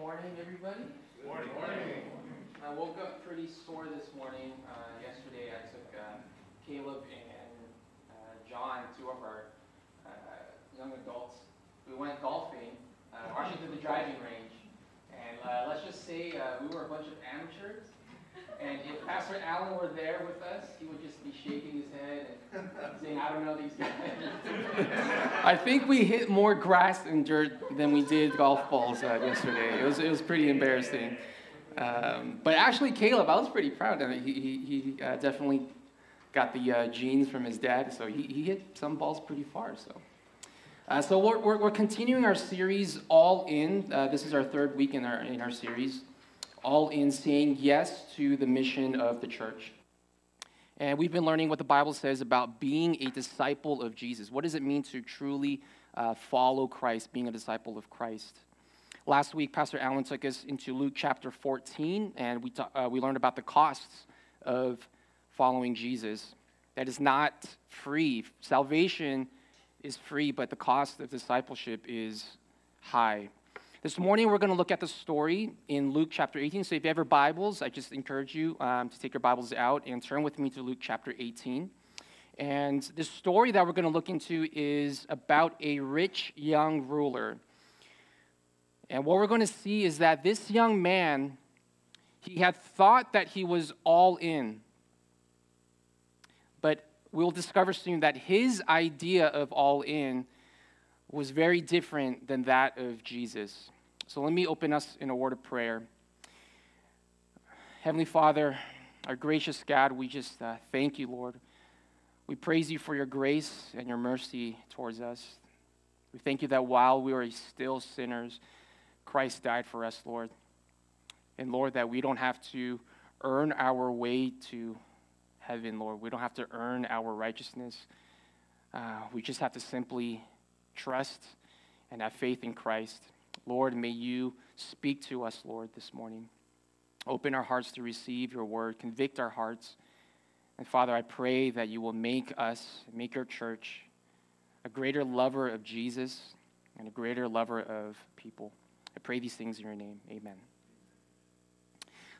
morning, everybody. Morning. Morning. I woke up pretty sore this morning. Uh, yesterday, I took uh, Caleb and uh, John, two of our uh, young adults. We went golfing, uh, Washington, the driving range, and uh, let's just say uh, we were a bunch of amateurs. And if Pastor Allen were there with us, he would just be shaking his head and saying, I don't know these guys. I think we hit more grass and dirt than we did golf balls uh, yesterday. It was, it was pretty embarrassing. Um, but actually, Caleb, I was pretty proud of him. He, he, he uh, definitely got the uh, genes from his dad, so he, he hit some balls pretty far. So, uh, so we're, we're, we're, continuing our series, All In. Uh, this is our third week in our, in our series all in saying yes to the mission of the church. And we've been learning what the Bible says about being a disciple of Jesus. What does it mean to truly uh, follow Christ, being a disciple of Christ? Last week, Pastor Allen took us into Luke chapter 14, and we, ta- uh, we learned about the costs of following Jesus. That is not free. Salvation is free, but the cost of discipleship is high. This morning, we're going to look at the story in Luke chapter 18. So if you have your Bibles, I just encourage you um, to take your Bibles out and turn with me to Luke chapter 18. And the story that we're going to look into is about a rich young ruler. And what we're going to see is that this young man, he had thought that he was all in. But we'll discover soon that his idea of all in was very different than that of Jesus. So let me open us in a word of prayer. Heavenly Father, our gracious God, we just uh, thank you, Lord. We praise you for your grace and your mercy towards us. We thank you that while we were still sinners, Christ died for us, Lord. And Lord, that we don't have to earn our way to heaven, Lord. We don't have to earn our righteousness. Uh, we just have to simply trust and have faith in Christ. Lord, may you speak to us, Lord, this morning. Open our hearts to receive your word, convict our hearts. And Father, I pray that you will make us, make your church, a greater lover of Jesus and a greater lover of people. I pray these things in your name. Amen.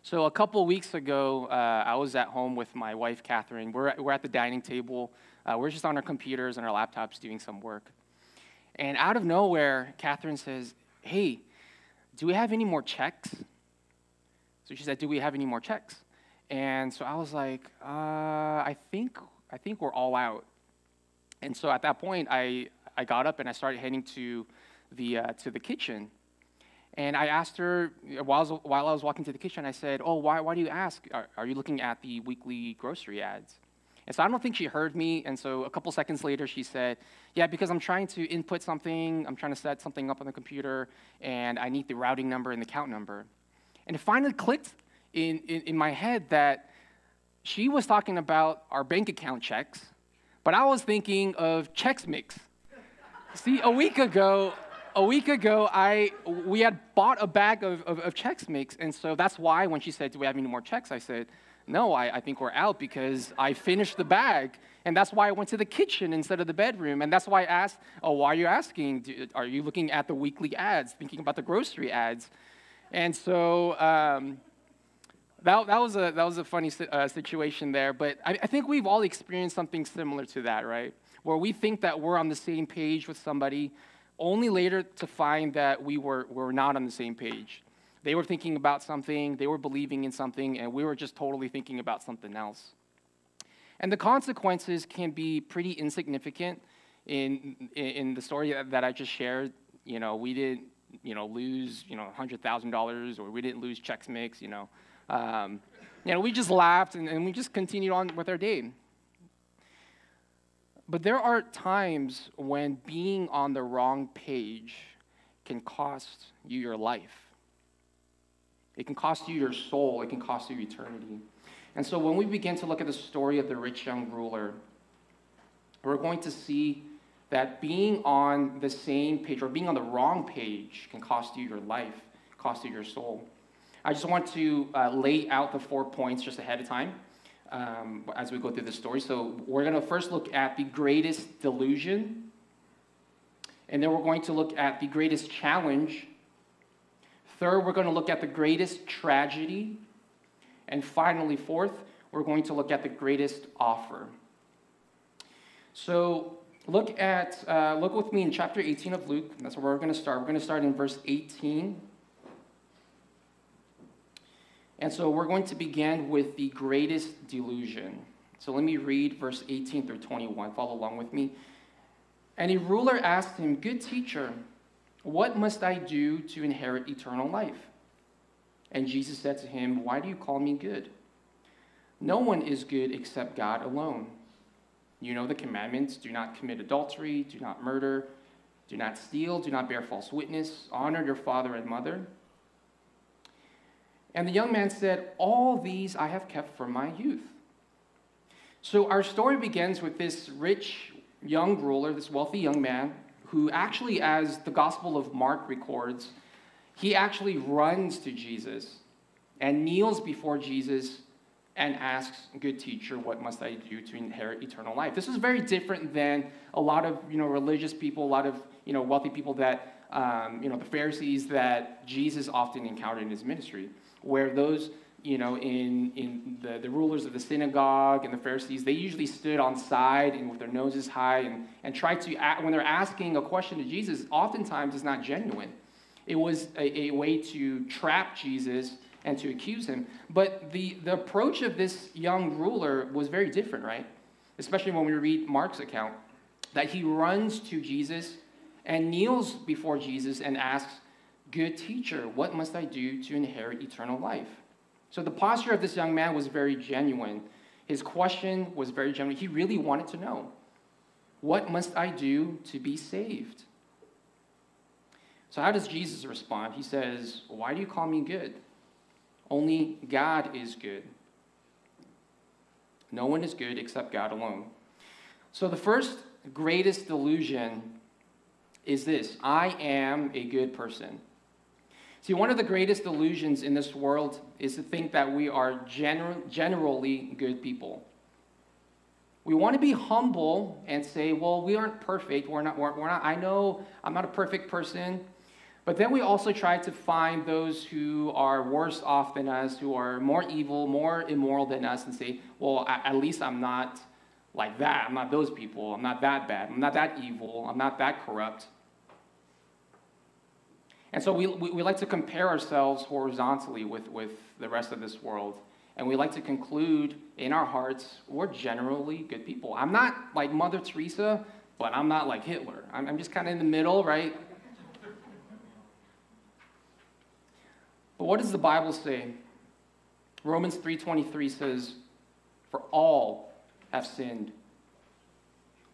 So, a couple weeks ago, uh, I was at home with my wife, Catherine. We're, we're at the dining table. Uh, we're just on our computers and our laptops doing some work. And out of nowhere, Catherine says, Hey, do we have any more checks? So she said, Do we have any more checks? And so I was like, uh, I think I think we're all out. And so at that point, I, I got up and I started heading to the, uh, to the kitchen. And I asked her, while I, was, while I was walking to the kitchen, I said, Oh, why, why do you ask? Are, are you looking at the weekly grocery ads? And so I don't think she heard me. And so a couple seconds later, she said, Yeah, because I'm trying to input something, I'm trying to set something up on the computer, and I need the routing number and the count number. And it finally clicked in, in, in my head that she was talking about our bank account checks, but I was thinking of Chex Mix. See, a week ago, a week ago, I we had bought a bag of, of, of Chex Mix, and so that's why when she said, "Do we have any more checks?" I said, no, I, I think we're out because I finished the bag. And that's why I went to the kitchen instead of the bedroom. And that's why I asked, oh, why are you asking? Are you looking at the weekly ads, thinking about the grocery ads? And so um, that, that, was a, that was a funny uh, situation there. But I, I think we've all experienced something similar to that, right? Where we think that we're on the same page with somebody, only later to find that we were, were not on the same page. They were thinking about something, they were believing in something, and we were just totally thinking about something else. And the consequences can be pretty insignificant in, in the story that I just shared. You know, we didn't, you know, lose, you know, $100,000 or we didn't lose Chex Mix, you know. Um, you know, we just laughed and, and we just continued on with our day. But there are times when being on the wrong page can cost you your life. It can cost you your soul, it can cost you eternity. And so when we begin to look at the story of the rich young ruler, we're going to see that being on the same page or being on the wrong page can cost you your life, cost you your soul. I just want to uh, lay out the four points just ahead of time um, as we go through the story. So we're going to first look at the greatest delusion, and then we're going to look at the greatest challenge, Third, we're going to look at the greatest tragedy. And finally, fourth, we're going to look at the greatest offer. So look at uh, look with me in chapter 18 of Luke. That's where we're going to start. We're going to start in verse 18. And so we're going to begin with the greatest delusion. So let me read verse 18 through 21. Follow along with me. And a ruler asked him, Good teacher, what must I do to inherit eternal life? And Jesus said to him, Why do you call me good? No one is good except God alone. You know the commandments do not commit adultery, do not murder, do not steal, do not bear false witness, honor your father and mother. And the young man said, All these I have kept from my youth. So our story begins with this rich young ruler, this wealthy young man, who actually, as the Gospel of Mark records, he actually runs to Jesus and kneels before Jesus and asks, Good teacher, what must I do to inherit eternal life? This is very different than a lot of you know, religious people, a lot of you know, wealthy people that, um, you know, the Pharisees that Jesus often encountered in his ministry, where those you know, in, in the, the rulers of the synagogue and the Pharisees, they usually stood on side and with their noses high and, and tried to, when they're asking a question to Jesus, oftentimes it's not genuine. It was a, a way to trap Jesus and to accuse him. But the, the approach of this young ruler was very different, right? Especially when we read Mark's account, that he runs to Jesus and kneels before Jesus and asks, Good teacher, what must I do to inherit eternal life? So the posture of this young man was very genuine. His question was very genuine. He really wanted to know what must I do to be saved? So, how does Jesus respond? He says, Why do you call me good? Only God is good. No one is good except God alone. So, the first greatest delusion is this I am a good person. See, one of the greatest illusions in this world is to think that we are gener- generally good people. We want to be humble and say, well, we aren't perfect. We're not, we're, we're not, I know I'm not a perfect person. But then we also try to find those who are worse off than us, who are more evil, more immoral than us, and say, well, at, at least I'm not like that. I'm not those people. I'm not that bad. I'm not that evil. I'm not that corrupt. And so we, we, we, like to compare ourselves horizontally with, with the rest of this world. And we like to conclude in our hearts, we're generally good people. I'm not like Mother Teresa, but I'm not like Hitler. I'm, I'm just kind of in the middle, right? But what does the Bible say? Romans 3:23 says, "For all have sinned.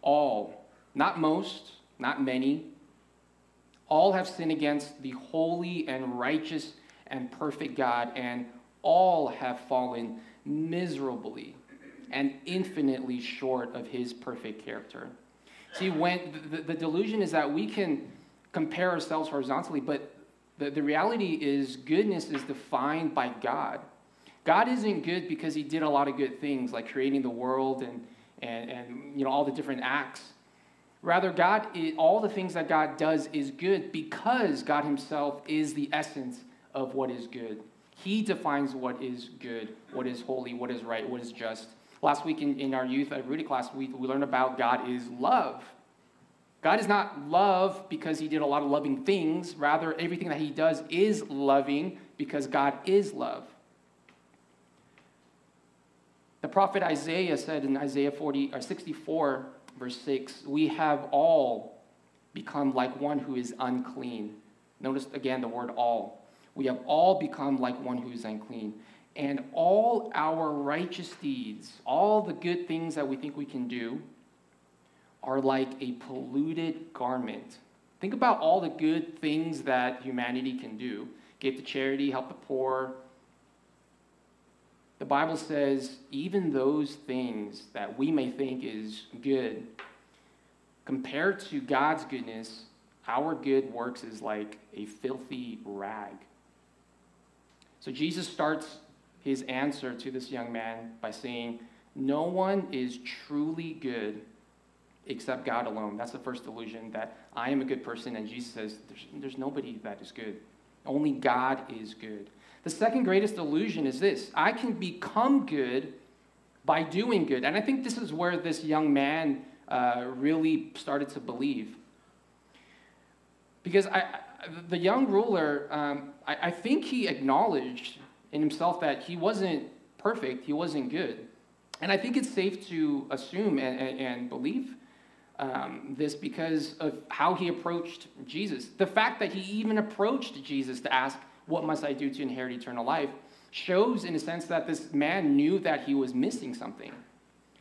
All, not most, not many, all have sinned against the holy and righteous and perfect God, and all have fallen miserably and infinitely short of his perfect character. See, when the, the delusion is that we can compare ourselves horizontally, but the, the reality is goodness is defined by God. God isn't good because he did a lot of good things like creating the world and, and, and you know all the different acts Rather, God, all the things that God does is good because God Himself is the essence of what is good. He defines what is good, what is holy, what is right, what is just. Last week in, in our youth at Rudy class, we, we learned about God is love. God is not love because He did a lot of loving things. Rather, everything that He does is loving because God is love. The prophet Isaiah said in Isaiah 40 or 64, verse 6 we have all become like one who is unclean. Notice again the word all. We have all become like one who is unclean. And all our righteous deeds, all the good things that we think we can do, are like a polluted garment. Think about all the good things that humanity can do give to charity, help the poor, the Bible says even those things that we may think is good, compared to God's goodness, our good works is like a filthy rag. So Jesus starts his answer to this young man by saying, No one is truly good except God alone. That's the first delusion that I am a good person, and Jesus says, There's, there's nobody that is good. Only God is good. The second greatest illusion is this I can become good by doing good. And I think this is where this young man uh, really started to believe. Because I, the young ruler, um, I, I think he acknowledged in himself that he wasn't perfect, he wasn't good. And I think it's safe to assume and, and, and believe um, this because of how he approached Jesus. The fact that he even approached Jesus to ask, What must I do to inherit eternal life? shows, in a sense, that this man knew that he was missing something.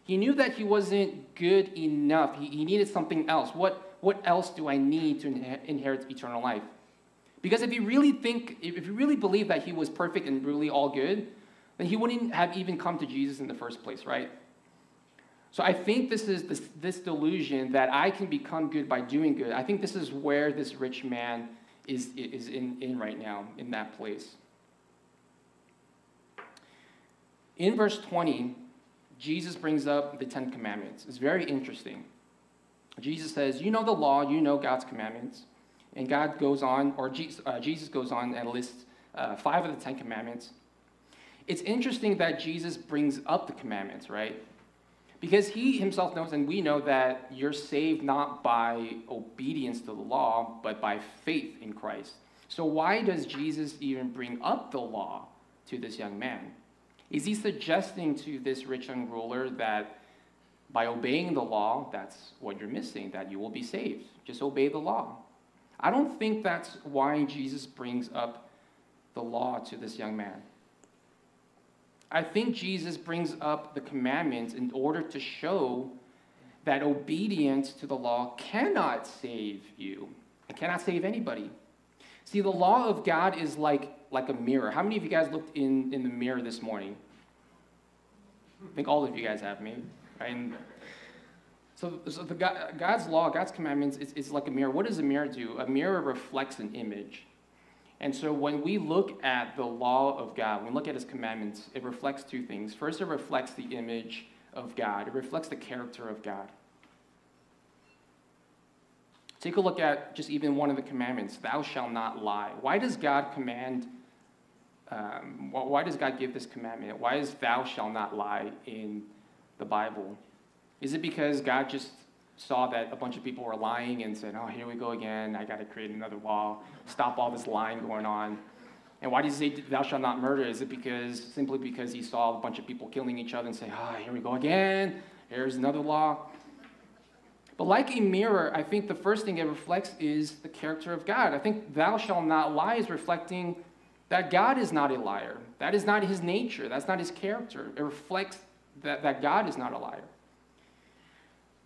He knew that he wasn't good enough. He, he needed something else. What, what else do I need to inherit eternal life? Because if you really think, if you really believe that he was perfect and really all good, then he wouldn't have even come to Jesus in the first place, right? So I think this is this, this delusion that I can become good by doing good. I think this is where this rich man is, is in, in right now, in that place. In verse 20, Jesus brings up the Ten Commandments. It's very interesting. Jesus says, You know the law, you know God's commandments. And God goes on, or Jesus, uh, Jesus goes on and lists uh, five of the Ten Commandments. It's interesting that Jesus brings up the commandments, right? Because he himself knows, and we know that you're saved not by obedience to the law, but by faith in Christ. So, why does Jesus even bring up the law to this young man? Is he suggesting to this rich young ruler that by obeying the law, that's what you're missing, that you will be saved? Just obey the law. I don't think that's why Jesus brings up the law to this young man. I think Jesus brings up the commandments in order to show that obedience to the law cannot save you. It cannot save anybody. See, the law of God is like, like a mirror. How many of you guys looked in, in the mirror this morning? I think all of you guys have, maybe. Right? And so, so the God, God's law, God's commandments is, is like a mirror. What does a mirror do? A mirror reflects an image. And so when we look at the law of God, when we look at his commandments, it reflects two things. First, it reflects the image of God, it reflects the character of God. Take a look at just even one of the commandments thou shalt not lie. Why does God command, um, why does God give this commandment? Why is thou shalt not lie in the Bible? Is it because God just saw that a bunch of people were lying and said, oh, here we go again. I got to create another law, stop all this lying going on. And why does he say, thou shalt not murder? Is it because, simply because he saw a bunch of people killing each other and say, ah, oh, here we go again. Here's another law. But like a mirror, I think the first thing it reflects is the character of God. I think thou shalt not lie is reflecting that God is not a liar. That is not his nature. That's not his character. It reflects that, that God is not a liar.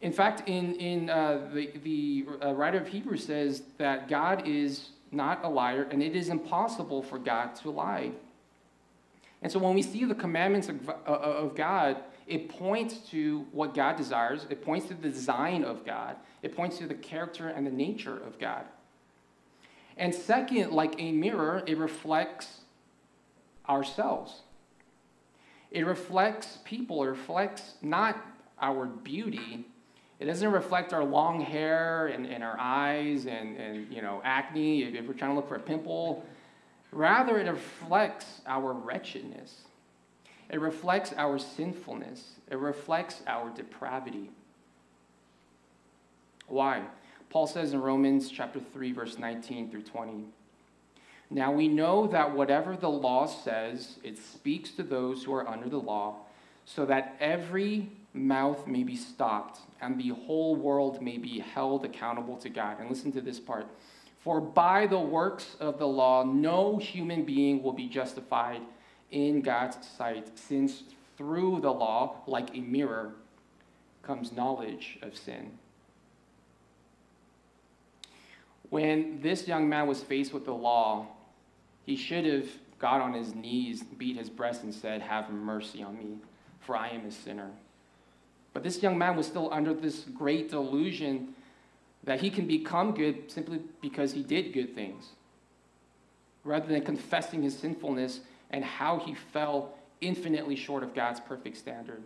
In fact, in, in uh, the, the uh, writer of Hebrews says that God is not a liar and it is impossible for God to lie. And so when we see the commandments of, uh, of God, it points to what God desires, it points to the design of God, it points to the character and the nature of God. And second, like a mirror, it reflects ourselves. It reflects people, it reflects not our beauty, it doesn't reflect our long hair and, and our eyes and, and you know acne if we're trying to look for a pimple. Rather, it reflects our wretchedness. It reflects our sinfulness. It reflects our depravity. Why? Paul says in Romans chapter 3 verse 19 through 20. Now we know that whatever the law says, it speaks to those who are under the law, so that every mouth may be stopped and the whole world may be held accountable to God. And listen to this part. For by the works of the law, no human being will be justified in God's sight, since through the law, like a mirror, comes knowledge of sin. When this young man was faced with the law, he should have got on his knees, beat his breast, and said, Have mercy on me, for I am a sinner. But this young man was still under this great delusion that he can become good simply because he did good things, rather than confessing his sinfulness and how he fell infinitely short of God's perfect standard.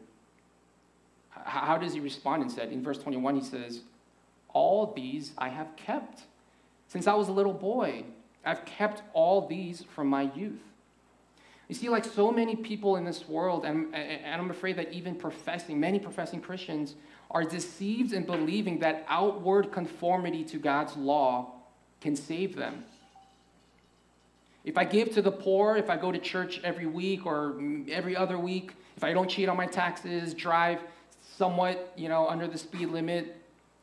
How does he respond instead? In verse 21, he says, All these I have kept since I was a little boy. I've kept all these from my youth. You see, like so many people in this world, and, and I'm afraid that even professing, many professing Christians are deceived in believing that outward conformity to God's law can save them. If I give to the poor, if I go to church every week or every other week, if I don't cheat on my taxes, drive somewhat, you know, under the speed limit,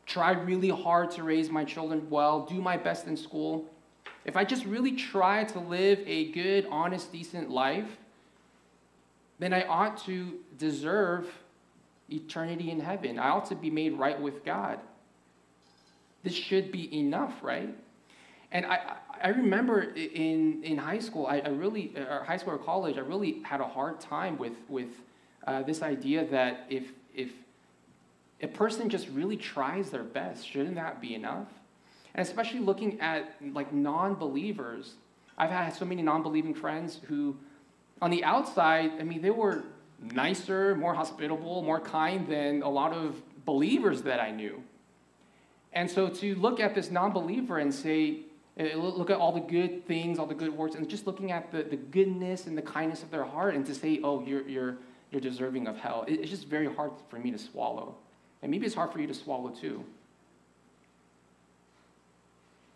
try really hard to raise my children well, do my best in school, if I just really try to live a good, honest, decent life, then I ought to deserve eternity in heaven. I ought to be made right with God. This should be enough, right? And I, I remember in, in high school, I, I really, or high school or college, I really had a hard time with, with uh, this idea that if, if a person just really tries their best, shouldn't that be enough? And especially looking at like non-believers, I've had so many non-believing friends who, on the outside, I mean, they were nicer, more hospitable, more kind than a lot of believers that I knew. And so to look at this non-believer and say, eh, look at all the good things, all the good works, and just looking at the, the goodness and the kindness of their heart, and to say, oh, you're, you're, you're deserving of hell, it's just very hard for me to swallow. And maybe it's hard for you to swallow too.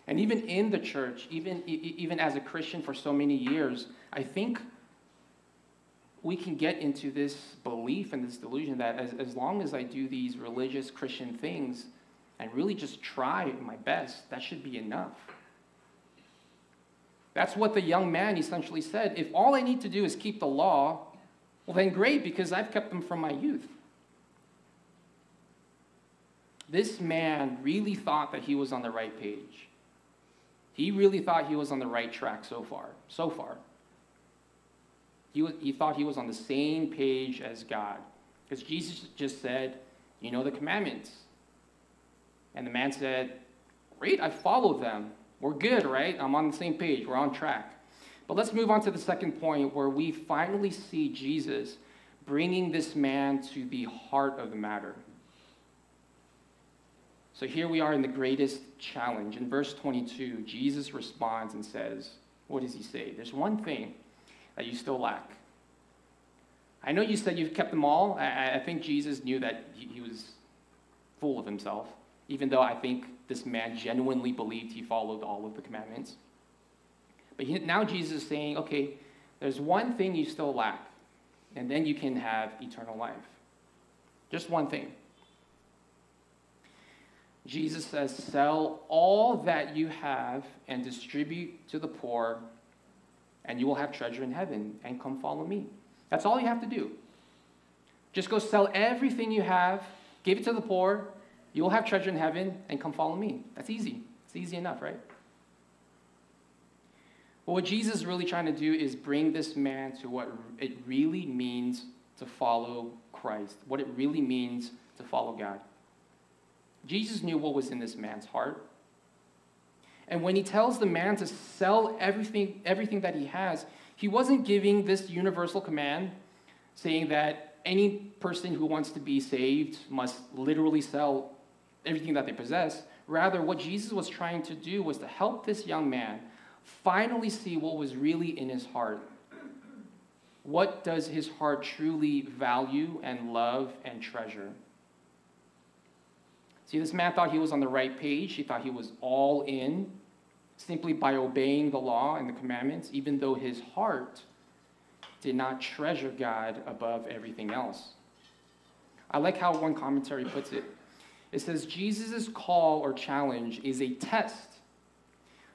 And even in the church, even, even as a Christian for so many years, I think we can get into this belief and this delusion that as, as long as I do these religious Christian things and really just try my best, that should be enough. That's what the young man essentially said. If all I need to do is keep the law, well, then great, because I've kept them from my youth. This man really thought that he was on the right page. He really thought he was on the right track so far. So far. He, was, he thought he was on the same page as God. Because Jesus just said, You know the commandments. And the man said, Great, I followed them. We're good, right? I'm on the same page. We're on track. But let's move on to the second point where we finally see Jesus bringing this man to the heart of the matter. So here we are in the greatest challenge. In verse 22, Jesus responds and says, What does he say? There's one thing that you still lack. I know you said you've kept them all. I, I think Jesus knew that he, he was full of himself, even though I think this man genuinely believed he followed all of the commandments. But he, now Jesus is saying, okay, there's one thing you still lack, and then you can have eternal life. Just one thing. Jesus says, Sell all that you have and distribute to the poor, and you will have treasure in heaven, and come follow me. That's all you have to do. Just go sell everything you have, give it to the poor, you will have treasure in heaven, and come follow me. That's easy. It's easy enough, right? But what Jesus is really trying to do is bring this man to what it really means to follow Christ, what it really means to follow God. Jesus knew what was in this man's heart. And when he tells the man to sell everything, everything that he has, he wasn't giving this universal command saying that any person who wants to be saved must literally sell everything that they possess. Rather, what Jesus was trying to do was to help this young man finally see what was really in his heart. What does his heart truly value and love and treasure? See, this man thought he was on the right page. He thought he was all in simply by obeying the law and the commandments, even though his heart did not treasure God above everything else. I like how one commentary puts it. It says Jesus' call or challenge is a test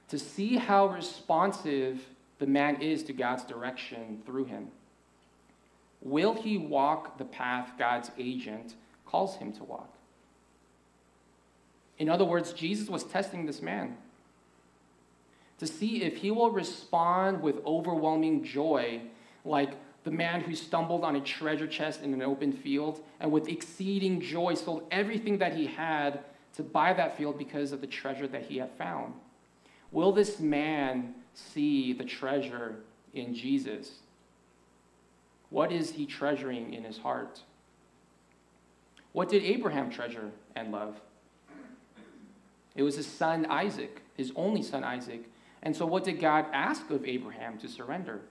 to see how responsive the man is to God's direction through him. Will he walk the path God's agent calls him to walk? In other words, Jesus was testing this man to see if he will respond with overwhelming joy, like the man who stumbled on a treasure chest in an open field and with exceeding joy sold everything that he had to buy that field because of the treasure that he had found. Will this man see the treasure in Jesus? What is he treasuring in his heart? What did Abraham treasure and love? It was his son Isaac, his only son Isaac. And so, what did God ask of Abraham to surrender?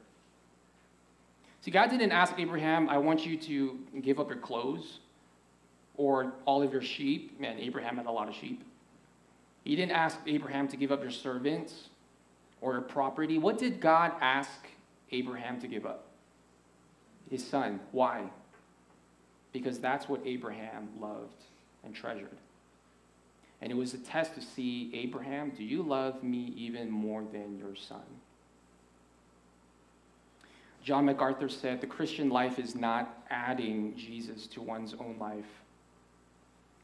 See, God didn't ask Abraham, I want you to give up your clothes or all of your sheep. Man, Abraham had a lot of sheep. He didn't ask Abraham to give up your servants or your property. What did God ask Abraham to give up? His son. Why? Because that's what Abraham loved and treasured. And it was a test to see Abraham, do you love me even more than your son? John MacArthur said the Christian life is not adding Jesus to one's own life,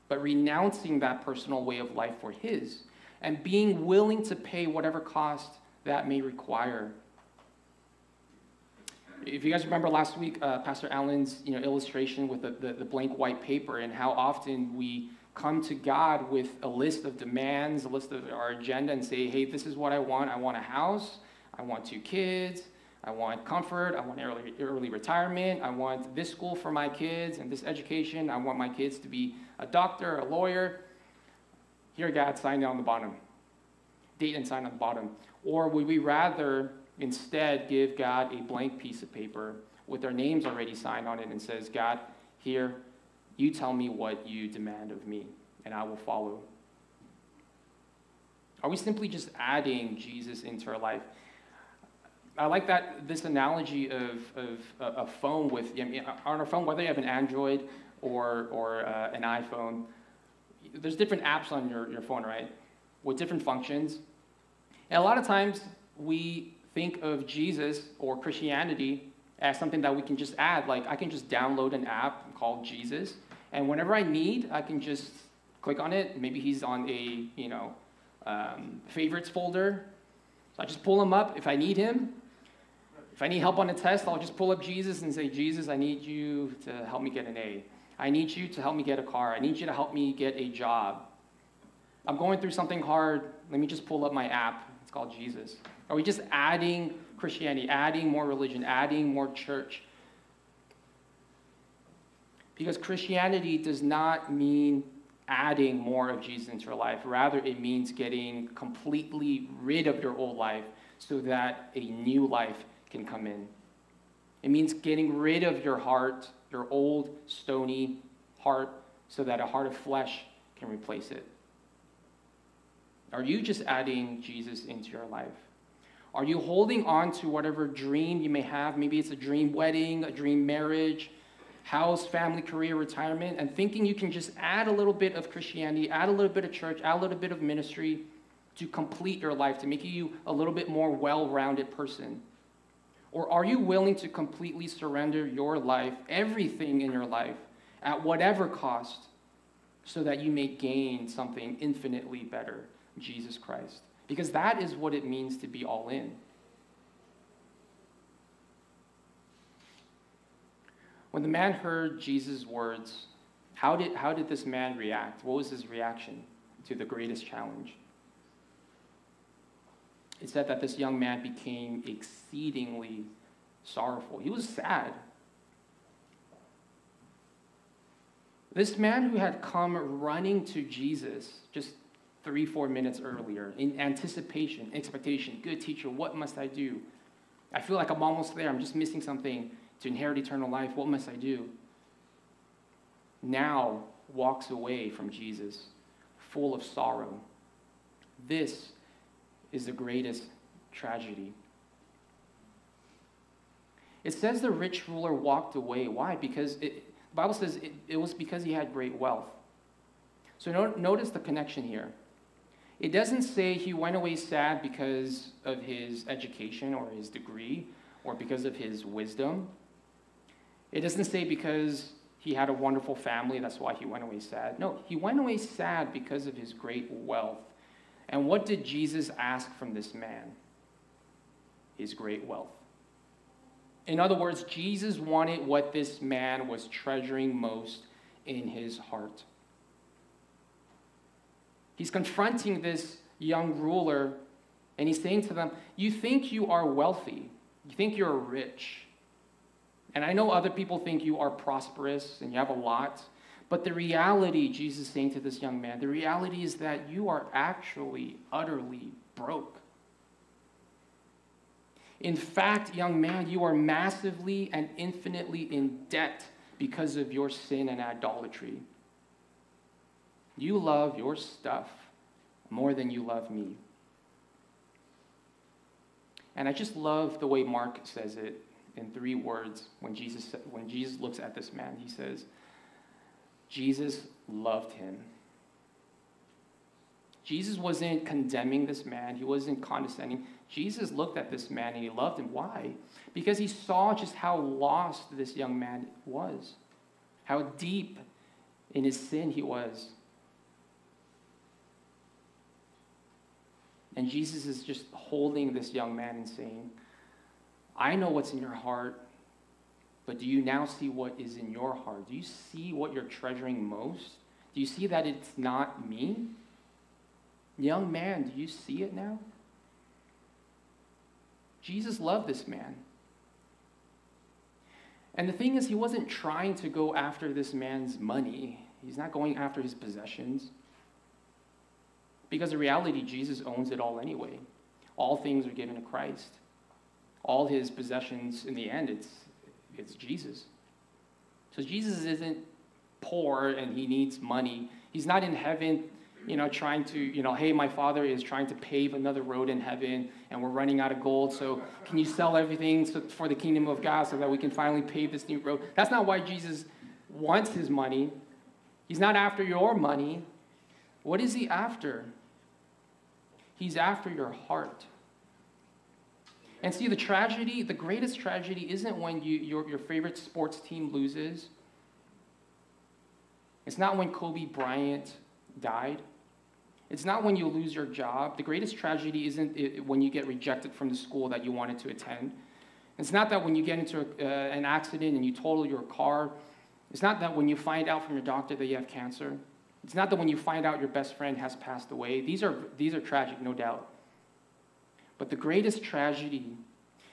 but renouncing that personal way of life for his and being willing to pay whatever cost that may require. If you guys remember last week, uh, Pastor Allen's you know, illustration with the, the, the blank white paper and how often we come to God with a list of demands, a list of our agenda, and say, hey, this is what I want. I want a house. I want two kids. I want comfort. I want early, early retirement. I want this school for my kids and this education. I want my kids to be a doctor, a lawyer. Here, God, sign down the bottom. Date and sign on the bottom. Or would we rather instead give God a blank piece of paper with our names already signed on it and says, God, here, you tell me what you demand of me, and I will follow. Are we simply just adding Jesus into our life? I like that this analogy of, of a phone with I mean, on our phone, whether you have an Android or, or uh, an iPhone, there's different apps on your, your phone, right? With different functions. And a lot of times we think of Jesus or Christianity as something that we can just add. Like I can just download an app called Jesus, and whenever I need, I can just click on it. Maybe he's on a, you know, um, favorites folder. So I just pull him up if I need him. If I need help on a test, I'll just pull up Jesus and say, Jesus, I need you to help me get an A. I need you to help me get a car. I need you to help me get a job. I'm going through something hard. Let me just pull up my app. It's called Jesus. Are we just adding Christianity, adding more religion, adding more church? Because Christianity does not mean adding more of Jesus into your life. Rather, it means getting completely rid of your old life so that a new life can come in. It means getting rid of your heart, your old, stony heart, so that a heart of flesh can replace it. Are you just adding Jesus into your life? Are you holding on to whatever dream you may have? Maybe it's a dream wedding, a dream marriage, house, family, career, retirement, and thinking you can just add a little bit of Christianity, add a little bit of church, add a little bit of ministry to complete your life, to make you a little bit more well rounded person? Or are you willing to completely surrender your life, everything in your life, at whatever cost, so that you may gain something infinitely better, Jesus Christ? Because that is what it means to be all in. When the man heard Jesus' words, how did, how did this man react? What was his reaction to the greatest challenge? It said that this young man became exceedingly sorrowful. He was sad. This man who had come running to Jesus just three, four minutes earlier in anticipation, expectation, good teacher, what must I do? I feel like I'm almost there. I'm just missing something to inherit eternal life, what must I do? Now walks away from Jesus, full of sorrow. This is the greatest tragedy. It says the rich ruler walked away. Why? Because it, the Bible says it, it was because he had great wealth. So no, notice the connection here. It doesn't say he went away sad because of his education or his degree or because of his wisdom. It doesn't say because he had a wonderful family, that's why he went away sad. No, he went away sad because of his great wealth. And what did Jesus ask from this man? His great wealth. In other words, Jesus wanted what this man was treasuring most in his heart. He's confronting this young ruler and he's saying to them, You think you are wealthy, you think you're rich. And I know other people think you are prosperous and you have a lot. But the reality, Jesus is saying to this young man, the reality is that you are actually utterly broke. In fact, young man, you are massively and infinitely in debt because of your sin and idolatry. You love your stuff more than you love me. And I just love the way Mark says it in three words when Jesus, when Jesus looks at this man. He says, Jesus loved him. Jesus wasn't condemning this man, he wasn't condescending. Jesus looked at this man and he loved him. Why? Because he saw just how lost this young man was, how deep in his sin he was. And Jesus is just holding this young man and saying, I know what's in your heart, but do you now see what is in your heart? Do you see what you're treasuring most? Do you see that it's not me? Young man, do you see it now? Jesus loved this man. And the thing is, he wasn't trying to go after this man's money, he's not going after his possessions. Because in reality, Jesus owns it all anyway. All things are given to Christ. All his possessions, in the end, it's, it's Jesus. So Jesus isn't poor and he needs money. He's not in heaven, you know, trying to, you know, hey, my father is trying to pave another road in heaven and we're running out of gold. So can you sell everything for the kingdom of God so that we can finally pave this new road? That's not why Jesus wants his money. He's not after your money. What is he after? He's after your heart. And see, the tragedy, the greatest tragedy, isn't when you, your, your favorite sports team loses. It's not when Kobe Bryant died. It's not when you lose your job. The greatest tragedy isn't when you get rejected from the school that you wanted to attend. It's not that when you get into a, uh, an accident and you total your car. It's not that when you find out from your doctor that you have cancer. It's not that when you find out your best friend has passed away. These are, these are tragic, no doubt. But the greatest tragedy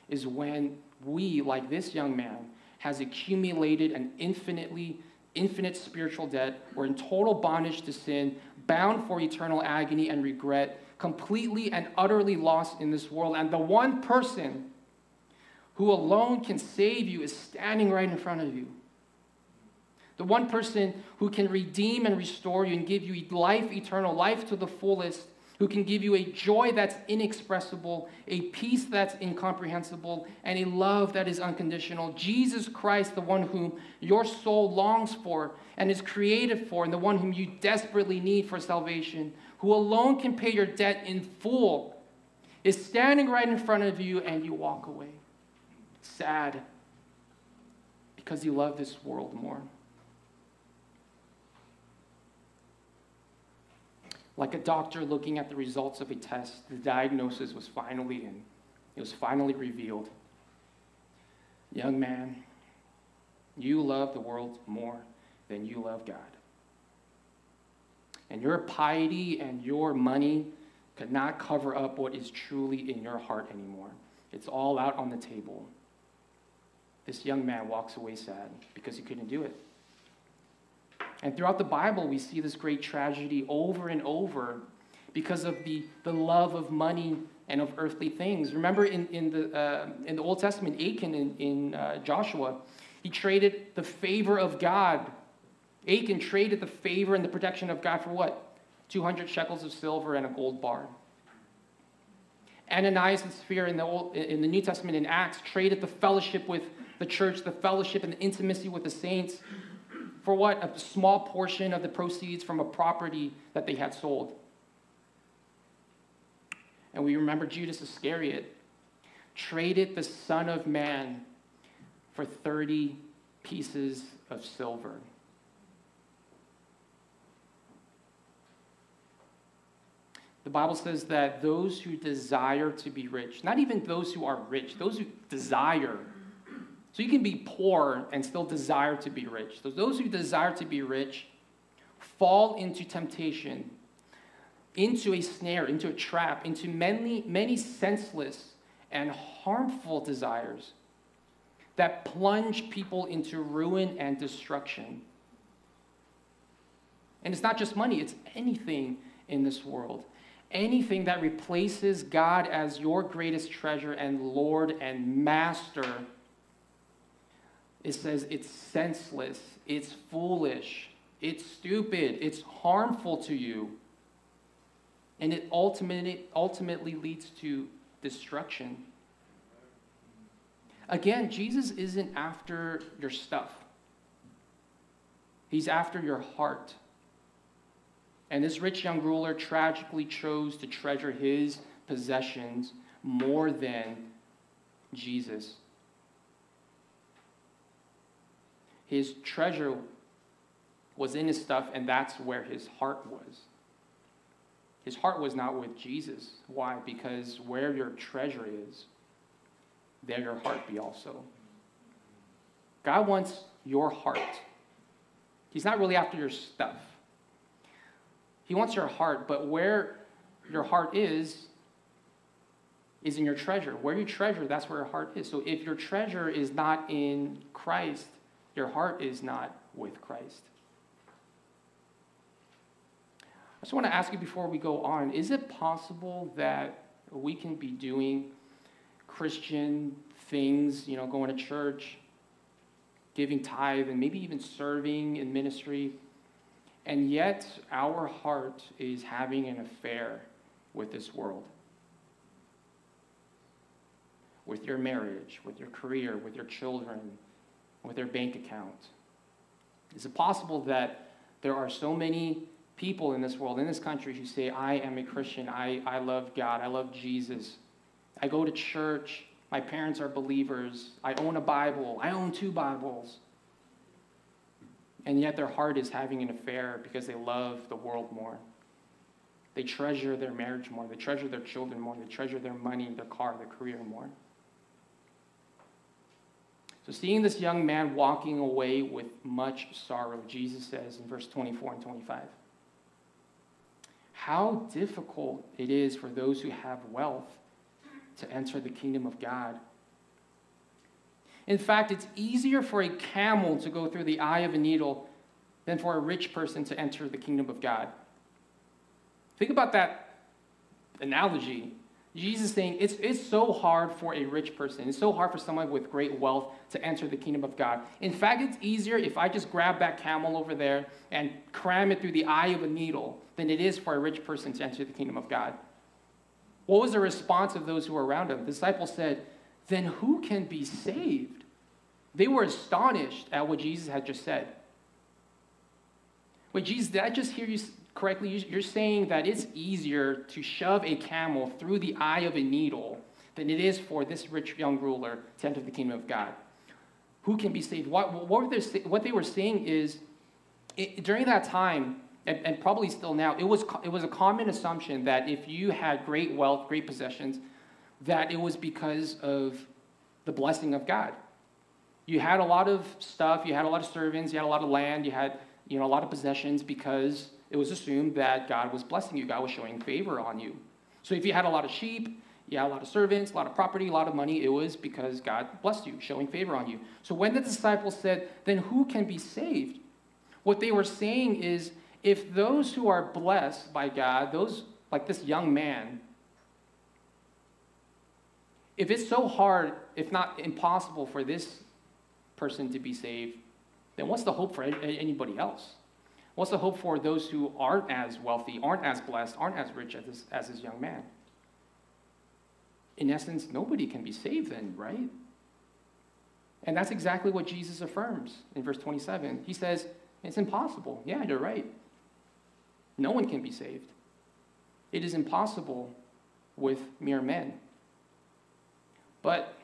is when we, like this young man, has accumulated an infinitely infinite spiritual debt. We're in total bondage to sin, bound for eternal agony and regret, completely and utterly lost in this world. And the one person who alone can save you is standing right in front of you. The one person who can redeem and restore you and give you life eternal, life to the fullest, who can give you a joy that's inexpressible, a peace that's incomprehensible, and a love that is unconditional. Jesus Christ, the one whom your soul longs for and is created for, and the one whom you desperately need for salvation, who alone can pay your debt in full, is standing right in front of you, and you walk away. Sad because you love this world more. Like a doctor looking at the results of a test, the diagnosis was finally in. It was finally revealed. Young man, you love the world more than you love God. And your piety and your money could not cover up what is truly in your heart anymore. It's all out on the table. This young man walks away sad because he couldn't do it. And throughout the Bible, we see this great tragedy over and over because of the, the love of money and of earthly things. Remember in, in, the, uh, in the Old Testament, Achan in, in uh, Joshua, he traded the favor of God. Achan traded the favor and the protection of God for what? 200 shekels of silver and a gold bar. Ananias and Sapphira in the, Old, in the New Testament in Acts traded the fellowship with the church, the fellowship and the intimacy with the saints for what? A small portion of the proceeds from a property that they had sold. And we remember Judas Iscariot traded the Son of Man for 30 pieces of silver. The Bible says that those who desire to be rich, not even those who are rich, those who desire so you can be poor and still desire to be rich. So those who desire to be rich fall into temptation, into a snare, into a trap, into many, many senseless and harmful desires that plunge people into ruin and destruction. And it's not just money, it's anything in this world. anything that replaces God as your greatest treasure and Lord and Master, it says it's senseless, it's foolish, it's stupid, it's harmful to you. And it ultimately, ultimately leads to destruction. Again, Jesus isn't after your stuff, He's after your heart. And this rich young ruler tragically chose to treasure his possessions more than Jesus. His treasure was in his stuff, and that's where his heart was. His heart was not with Jesus. Why? Because where your treasure is, there your heart be also. God wants your heart. He's not really after your stuff. He wants your heart, but where your heart is, is in your treasure. Where you treasure, that's where your heart is. So if your treasure is not in Christ, your heart is not with Christ. I just want to ask you before we go on is it possible that we can be doing Christian things, you know, going to church, giving tithe, and maybe even serving in ministry, and yet, our heart is having an affair with this world. With your marriage, with your career, with your children, with their bank account. Is it possible that there are so many people in this world, in this country, who say, I am a Christian, I, I love God, I love Jesus, I go to church, my parents are believers, I own a Bible, I own two Bibles and yet their heart is having an affair because they love the world more. They treasure their marriage more. They treasure their children more. They treasure their money, their car, their career more. So, seeing this young man walking away with much sorrow, Jesus says in verse 24 and 25, how difficult it is for those who have wealth to enter the kingdom of God. In fact, it's easier for a camel to go through the eye of a needle than for a rich person to enter the kingdom of God. Think about that analogy. Jesus is saying it's, it's so hard for a rich person, it's so hard for someone with great wealth to enter the kingdom of God. In fact, it's easier if I just grab that camel over there and cram it through the eye of a needle than it is for a rich person to enter the kingdom of God. What was the response of those who were around him? The disciples said, then who can be saved? They were astonished at what Jesus had just said. Wait, Jesus, did I just hear you correctly? You're saying that it's easier to shove a camel through the eye of a needle than it is for this rich young ruler to enter the kingdom of God. Who can be saved? What, what, they, what they were saying is, it, during that time, and, and probably still now, it was, it was a common assumption that if you had great wealth, great possessions, that it was because of the blessing of God. You had a lot of stuff, you had a lot of servants, you had a lot of land, you had you know, a lot of possessions because it was assumed that God was blessing you, God was showing favor on you. So if you had a lot of sheep, you had a lot of servants, a lot of property, a lot of money, it was because God blessed you, showing favor on you. So when the disciples said, then who can be saved? What they were saying is, if those who are blessed by God, those like this young man, if it's so hard, if not impossible, for this person to be saved, then what's the hope for anybody else? What's the hope for those who aren't as wealthy, aren't as blessed, aren't as rich as this, as this young man? In essence, nobody can be saved then, right? And that's exactly what Jesus affirms in verse 27. He says, It's impossible. Yeah, you're right. No one can be saved. It is impossible with mere men. But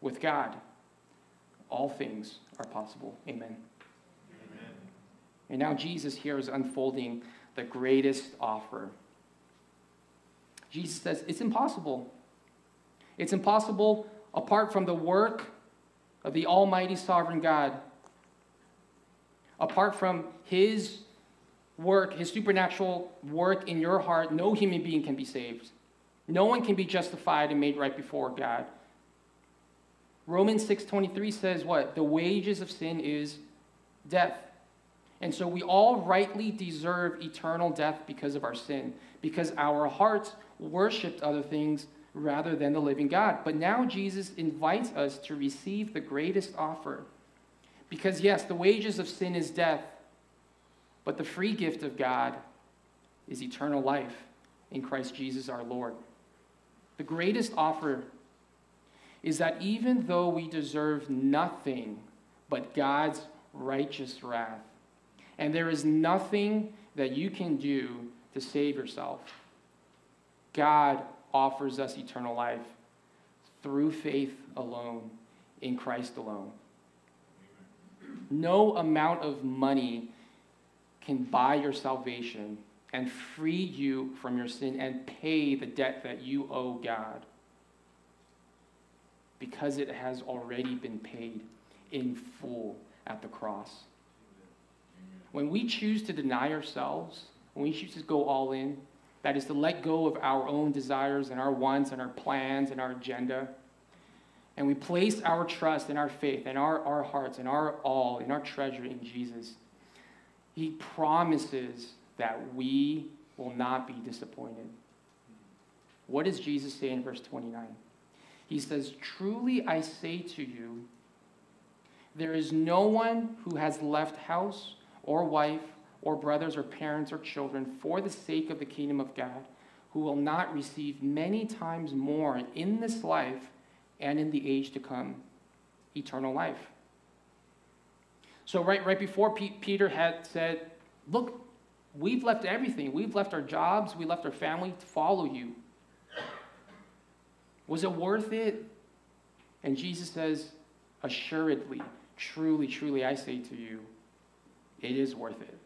with God, all things are possible. Amen. And now Jesus here is unfolding the greatest offer. Jesus says, It's impossible. It's impossible apart from the work of the Almighty Sovereign God. Apart from His work, His supernatural work in your heart, no human being can be saved. No one can be justified and made right before God. Romans 6:23 says what? The wages of sin is death. And so we all rightly deserve eternal death because of our sin, because our hearts worshiped other things rather than the living God. But now Jesus invites us to receive the greatest offer. Because, yes, the wages of sin is death, but the free gift of God is eternal life in Christ Jesus our Lord. The greatest offer is that even though we deserve nothing but God's righteous wrath, and there is nothing that you can do to save yourself, God offers us eternal life through faith alone, in Christ alone. No amount of money can buy your salvation and free you from your sin and pay the debt that you owe God because it has already been paid in full at the cross. When we choose to deny ourselves, when we choose to go all in, that is to let go of our own desires and our wants and our plans and our agenda, and we place our trust and our faith and our, our hearts and our all and our treasure in Jesus, He promises that we will not be disappointed. What does Jesus say in verse 29? He says, Truly I say to you, there is no one who has left house or wife or brothers or parents or children for the sake of the kingdom of God who will not receive many times more in this life and in the age to come eternal life. So, right, right before P- Peter had said, Look, we've left everything. We've left our jobs, we left our family to follow you. Was it worth it? And Jesus says, Assuredly, truly, truly, I say to you, it is worth it.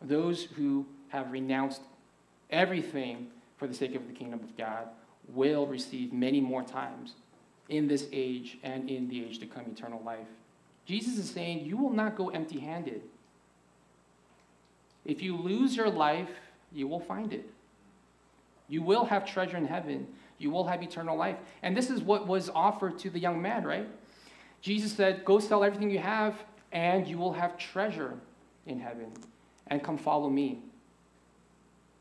Those who have renounced everything for the sake of the kingdom of God will receive many more times in this age and in the age to come eternal life. Jesus is saying, You will not go empty handed. If you lose your life, you will find it. You will have treasure in heaven. You will have eternal life. And this is what was offered to the young man, right? Jesus said, Go sell everything you have, and you will have treasure in heaven. And come follow me.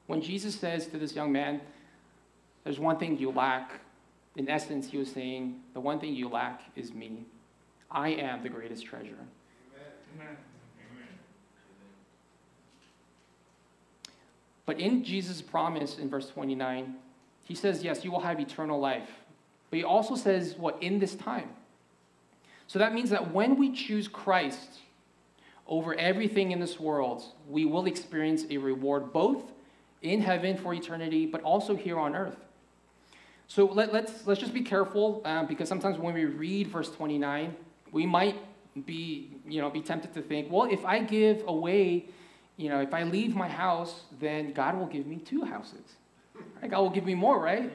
When Jesus says to this young man, There's one thing you lack, in essence, he was saying, The one thing you lack is me. I am the greatest treasure. Amen. But in Jesus' promise in verse 29, he says, Yes, you will have eternal life. But he also says, What? In this time. So that means that when we choose Christ over everything in this world, we will experience a reward both in heaven for eternity, but also here on earth. So let, us let's, let's just be careful um, because sometimes when we read verse 29, we might be, you know, be tempted to think, well, if I give away, you know, if I leave my house, then God will give me two houses. Right? God will give me more, right?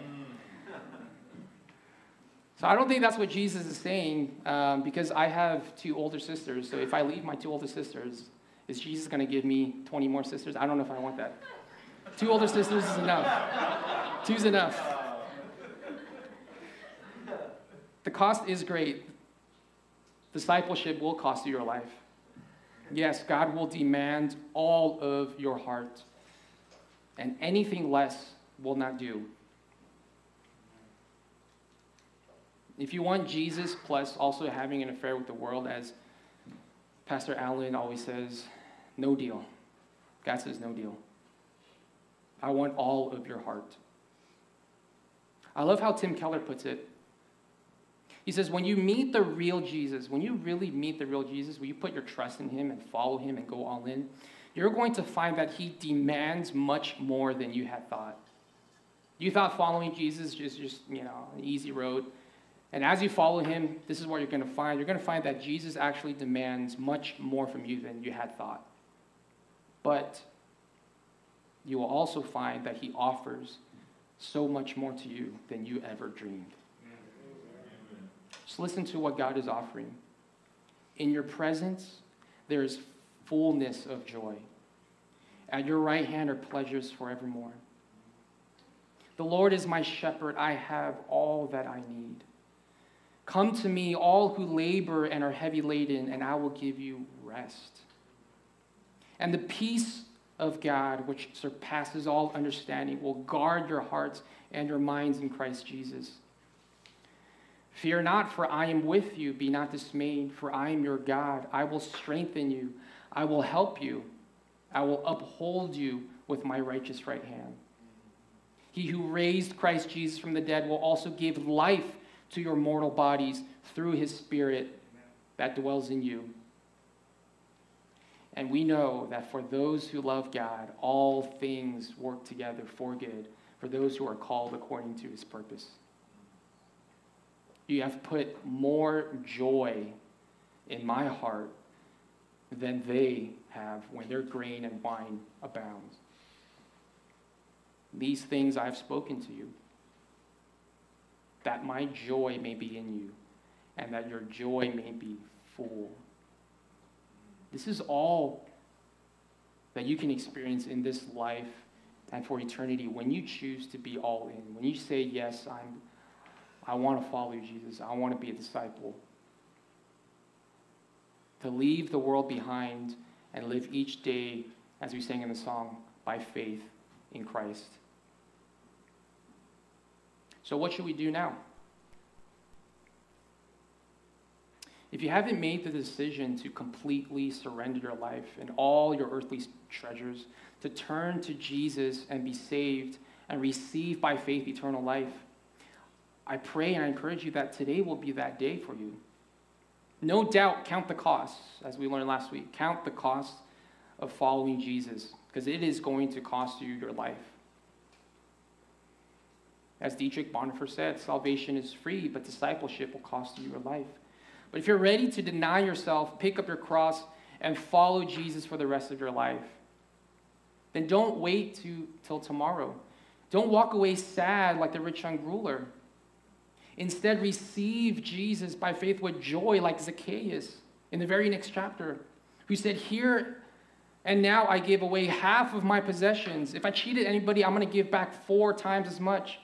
So I don't think that's what Jesus is saying um, because I have two older sisters. So if I leave my two older sisters, is Jesus going to give me 20 more sisters? I don't know if I want that. Two older sisters is enough. Two's enough. The cost is great. Discipleship will cost you your life. Yes, God will demand all of your heart, and anything less will not do. If you want Jesus plus also having an affair with the world, as Pastor Allen always says, no deal. God says, no deal. I want all of your heart. I love how Tim Keller puts it. He says, when you meet the real Jesus, when you really meet the real Jesus, when you put your trust in him and follow him and go all in, you're going to find that he demands much more than you had thought. You thought following Jesus is just, you know, an easy road. And as you follow him, this is what you're going to find. You're going to find that Jesus actually demands much more from you than you had thought. But you will also find that he offers so much more to you than you ever dreamed. Just listen to what God is offering. In your presence, there is fullness of joy. At your right hand are pleasures forevermore. The Lord is my shepherd. I have all that I need. Come to me, all who labor and are heavy laden, and I will give you rest. And the peace of God, which surpasses all understanding, will guard your hearts and your minds in Christ Jesus. Fear not, for I am with you. Be not dismayed, for I am your God. I will strengthen you. I will help you. I will uphold you with my righteous right hand. He who raised Christ Jesus from the dead will also give life to your mortal bodies through his Spirit that dwells in you. And we know that for those who love God, all things work together for good, for those who are called according to his purpose. You have put more joy in my heart than they have when their grain and wine abounds. These things I have spoken to you, that my joy may be in you, and that your joy may be full. This is all that you can experience in this life and for eternity when you choose to be all in. When you say, Yes, I'm, I want to follow Jesus. I want to be a disciple. To leave the world behind and live each day, as we sang in the song, by faith in Christ. So, what should we do now? If you haven't made the decision to completely surrender your life and all your earthly treasures, to turn to Jesus and be saved and receive by faith eternal life, I pray and I encourage you that today will be that day for you. No doubt, count the costs, as we learned last week. Count the cost of following Jesus, because it is going to cost you your life. As Dietrich Bonhoeffer said, salvation is free, but discipleship will cost you your life. But if you're ready to deny yourself, pick up your cross, and follow Jesus for the rest of your life, then don't wait to, till tomorrow. Don't walk away sad like the rich young ruler. Instead, receive Jesus by faith with joy, like Zacchaeus in the very next chapter, who said, Here and now I give away half of my possessions. If I cheated anybody, I'm going to give back four times as much.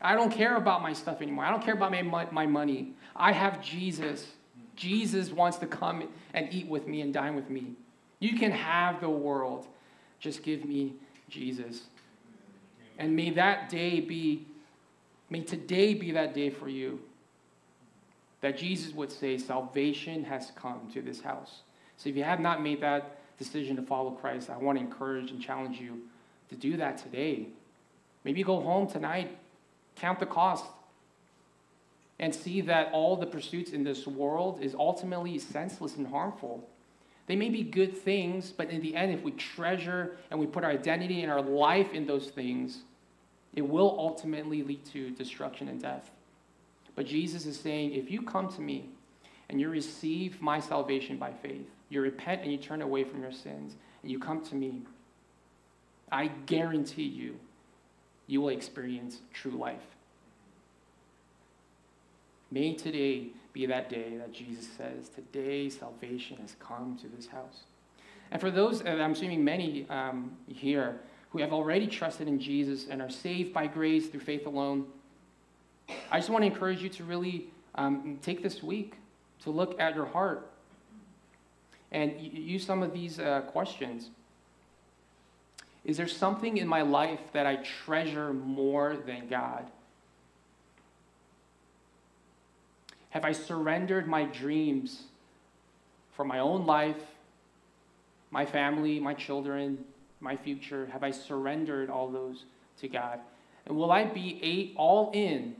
I don't care about my stuff anymore. I don't care about my, my money. I have Jesus. Jesus wants to come and eat with me and dine with me. You can have the world. Just give me Jesus. And may that day be, may today be that day for you. That Jesus would say, Salvation has come to this house. So if you have not made that decision to follow Christ, I want to encourage and challenge you to do that today. Maybe go home tonight count the cost, and see that all the pursuits in this world is ultimately senseless and harmful. They may be good things, but in the end, if we treasure and we put our identity and our life in those things, it will ultimately lead to destruction and death. But Jesus is saying, if you come to me and you receive my salvation by faith, you repent and you turn away from your sins, and you come to me, I guarantee you you will experience true life. May today be that day that Jesus says, Today salvation has come to this house. And for those, and I'm assuming many um, here, who have already trusted in Jesus and are saved by grace through faith alone, I just want to encourage you to really um, take this week to look at your heart and use some of these uh, questions. Is there something in my life that I treasure more than God? Have I surrendered my dreams for my own life, my family, my children, my future? Have I surrendered all those to God? And will I be all in?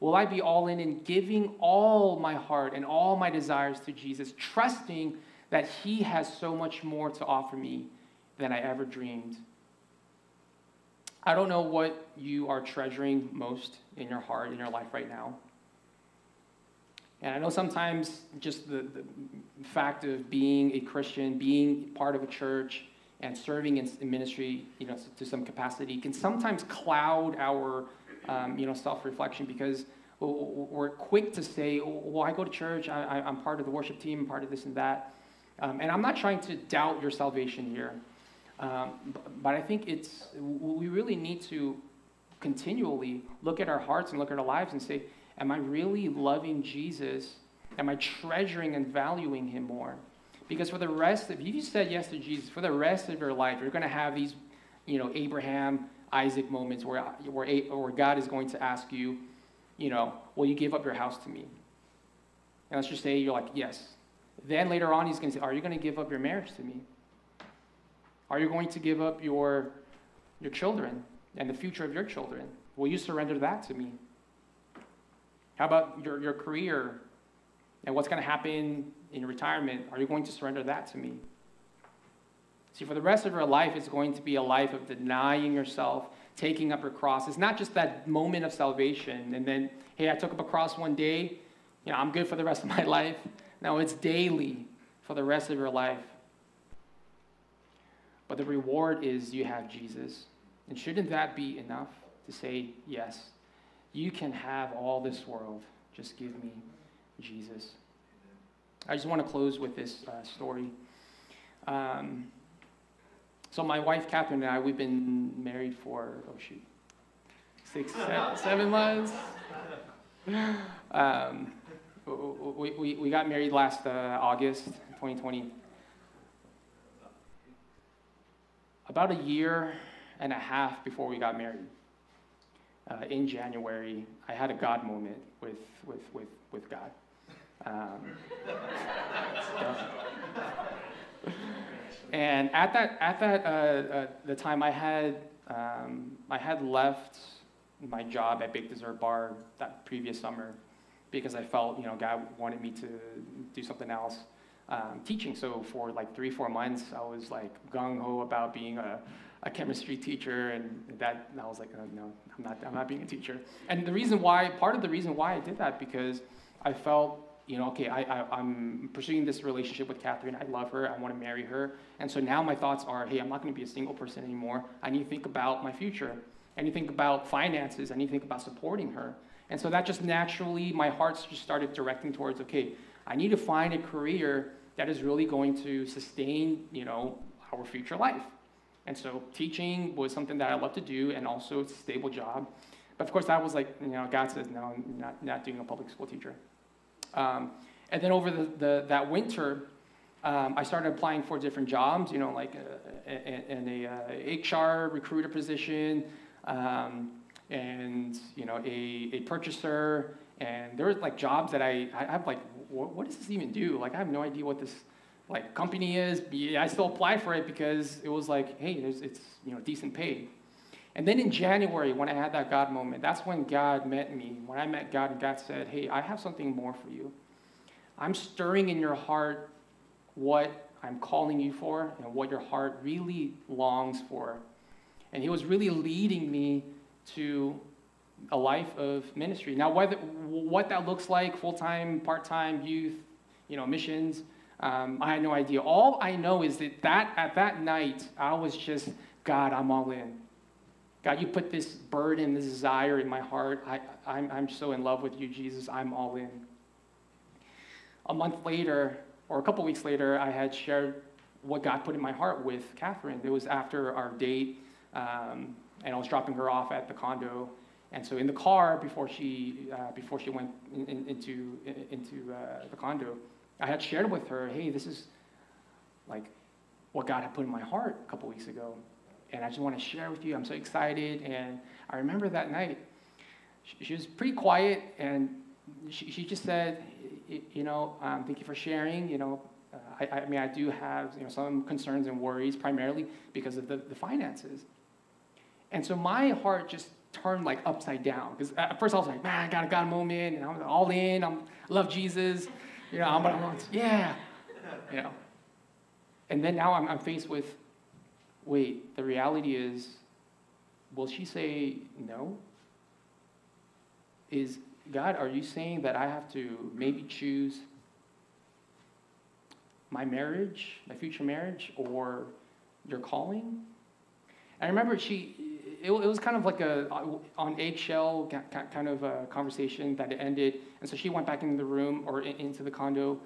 Will I be all in in giving all my heart and all my desires to Jesus, trusting that He has so much more to offer me than I ever dreamed. I don't know what you are treasuring most in your heart, in your life right now. And I know sometimes just the, the fact of being a Christian, being part of a church, and serving in, in ministry, you know, to some capacity, can sometimes cloud our, um, you know, self-reflection because we're quick to say, "Well, I go to church. I, am part of the worship team. I'm part of this and that." Um, and I'm not trying to doubt your salvation here. Um, but I think it's, we really need to continually look at our hearts and look at our lives and say, Am I really loving Jesus? Am I treasuring and valuing him more? Because for the rest of, if you said yes to Jesus, for the rest of your life, you're going to have these, you know, Abraham, Isaac moments where, where, where God is going to ask you, you know, will you give up your house to me? And let's just say you're like, yes. Then later on, he's going to say, are you going to give up your marriage to me? Are you going to give up your, your children and the future of your children? Will you surrender that to me? How about your, your career and what's going to happen in retirement? Are you going to surrender that to me? See, for the rest of your life, it's going to be a life of denying yourself, taking up your cross. It's not just that moment of salvation and then, hey, I took up a cross one day, you know, I'm good for the rest of my life. No, it's daily for the rest of your life. But the reward is you have Jesus. And shouldn't that be enough to say, yes, you can have all this world. Just give me Jesus. I just want to close with this uh, story. Um, so, my wife, Catherine, and I, we've been married for, oh shoot, six, seven, seven months. Um, we, we, we got married last uh, August 2020. About a year and a half before we got married, uh, in January, I had a God moment with, with, with, with God. Um, and at that, at that uh, uh, the time, I had, um, I had left my job at Big Dessert Bar that previous summer because I felt, you know, God wanted me to do something else. Um, teaching, so for like three, four months, I was like gung ho about being a, a chemistry teacher, and that I was like, oh, no, I'm not, I'm not being a teacher. And the reason why, part of the reason why I did that, because I felt, you know, okay, I, I, am pursuing this relationship with Catherine. I love her. I want to marry her. And so now my thoughts are, hey, I'm not going to be a single person anymore. I need to think about my future. I need to think about finances. I need to think about supporting her. And so that just naturally, my heart just started directing towards, okay, I need to find a career that is really going to sustain, you know, our future life. And so teaching was something that I love to do and also it's a stable job. But of course, that was like, you know, God says, no, I'm not, not doing a public school teacher. Um, and then over the, the that winter, um, I started applying for different jobs, you know, like in a, a, a, HR recruiter position, um, and you know a, a purchaser and there was like jobs that I, I have like what, what, does this even do? Like I have no idea what this like company is I still applied for it because it was like hey it's you know decent pay. And then in January when I had that God moment that's when God met me. When I met God and God said hey I have something more for you. I'm stirring in your heart what I'm calling you for and what your heart really longs for. And he was really leading me to a life of ministry. Now, whether, what that looks like, full-time, part-time, youth, you know, missions, um, I had no idea. All I know is that, that at that night, I was just, God, I'm all in. God, you put this burden, this desire in my heart. I, I'm, I'm so in love with you, Jesus. I'm all in. A month later, or a couple weeks later, I had shared what God put in my heart with Catherine. It was after our date. Um, and I was dropping her off at the condo. And so in the car before she uh, before she went in, in, into in, into uh, the condo, I had shared with her, hey, this is like what God had put in my heart a couple weeks ago, and I just want to share with you. I'm so excited. And I remember that night, she, she was pretty quiet, and she, she just said, you know, um, thank you for sharing. You know, uh, I, I mean, I do have you know some concerns and worries primarily because of the, the finances. And so my heart just turned like upside down. Because at first I was like, man, I got a God moment, and I'm all in. I'm love Jesus. You know, I'm, what I'm yeah. You know. And then now I'm, I'm faced with, wait, the reality is, will she say no? Is God, are you saying that I have to maybe choose my marriage, my future marriage, or your calling? I remember she, it, it was kind of like a uh, on eggshell kind of a conversation that it ended. And so she went back into the room or in, into the condo.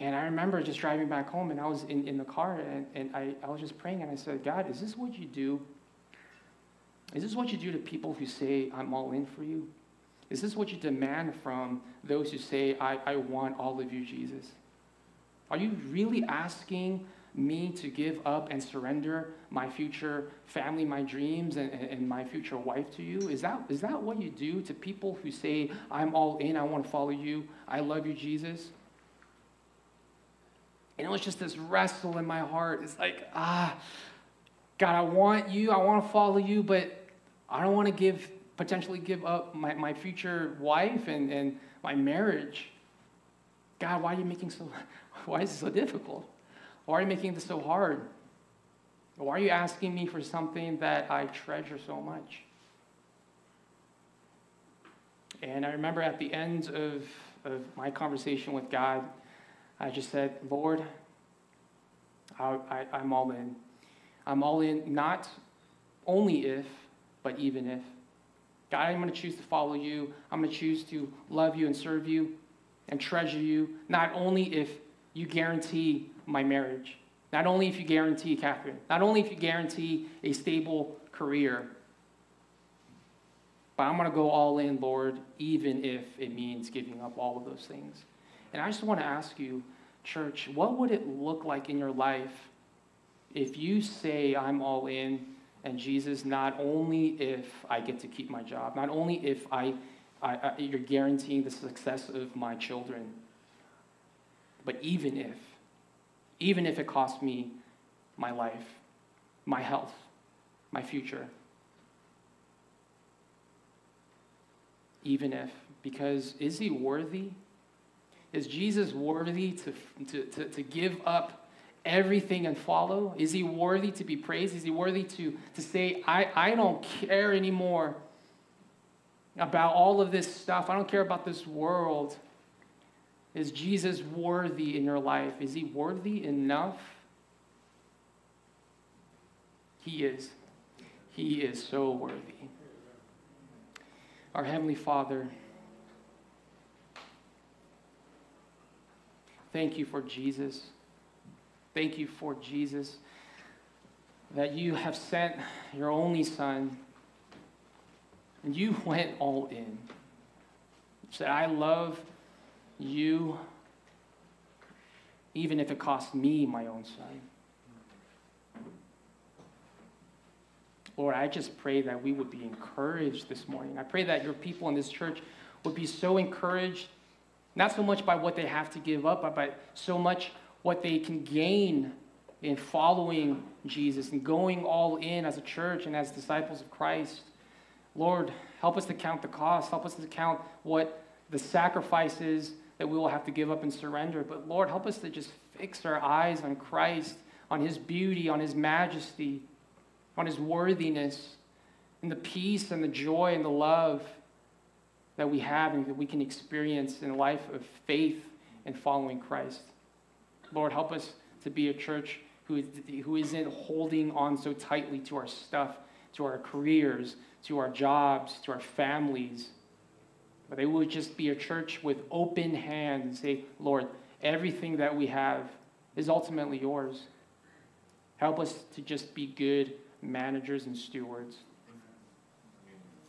And I remember just driving back home, and I was in, in the car, and, and I, I was just praying, and I said, God, is this what you do? Is this what you do to people who say, I'm all in for you? Is this what you demand from those who say, I, I want all of you, Jesus? Are you really asking me to give up and surrender my future family, my dreams, and, and my future wife to you? Is that, is that what you do to people who say, I'm all in, I want to follow you, I love you, Jesus? And it was just this wrestle in my heart. It's like, ah, God, I want you, I want to follow you, but I don't want to give, potentially give up my, my future wife and, and my marriage. God, why are you making so, why is it so difficult? Why are you making this so hard? Why are you asking me for something that I treasure so much? And I remember at the end of, of my conversation with God, I just said, Lord, I, I, I'm all in. I'm all in, not only if, but even if. God, I'm going to choose to follow you. I'm going to choose to love you and serve you and treasure you, not only if you guarantee my marriage, not only if you guarantee, Catherine, not only if you guarantee a stable career, but I'm going to go all in, Lord, even if it means giving up all of those things. And I just want to ask you, church, what would it look like in your life if you say, I'm all in, and Jesus, not only if I get to keep my job, not only if I, I, I, you're guaranteeing the success of my children, but even if, even if it costs me my life, my health, my future. Even if, because is he worthy? Is Jesus worthy to, to, to, to give up everything and follow? Is he worthy to be praised? Is he worthy to, to say, I, I don't care anymore about all of this stuff? I don't care about this world. Is Jesus worthy in your life? Is he worthy enough? He is. He is so worthy. Our Heavenly Father, thank you for Jesus. Thank you for Jesus, that you have sent your only Son, and you went all in. You said, I love you, even if it cost me my own son. Lord, I just pray that we would be encouraged this morning. I pray that your people in this church would be so encouraged, not so much by what they have to give up, but by so much what they can gain in following Jesus and going all in as a church and as disciples of Christ. Lord, help us to count the cost. Help us to count what the sacrifices that we will have to give up and surrender. But Lord, help us to just fix our eyes on Christ, on his beauty, on his majesty, on his worthiness, and the peace and the joy and the love that we have and that we can experience in a life of faith and following Christ. Lord, help us to be a church who, who isn't holding on so tightly to our stuff, to our careers, to our jobs, to our families. But they will just be a church with open hands and say, Lord, everything that we have is ultimately yours. Help us to just be good managers and stewards.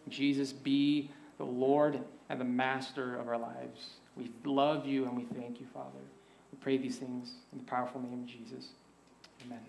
Jesus, be the Lord and the master of our lives. We love you and we thank you, Father. We pray these things in the powerful name of Jesus. Amen.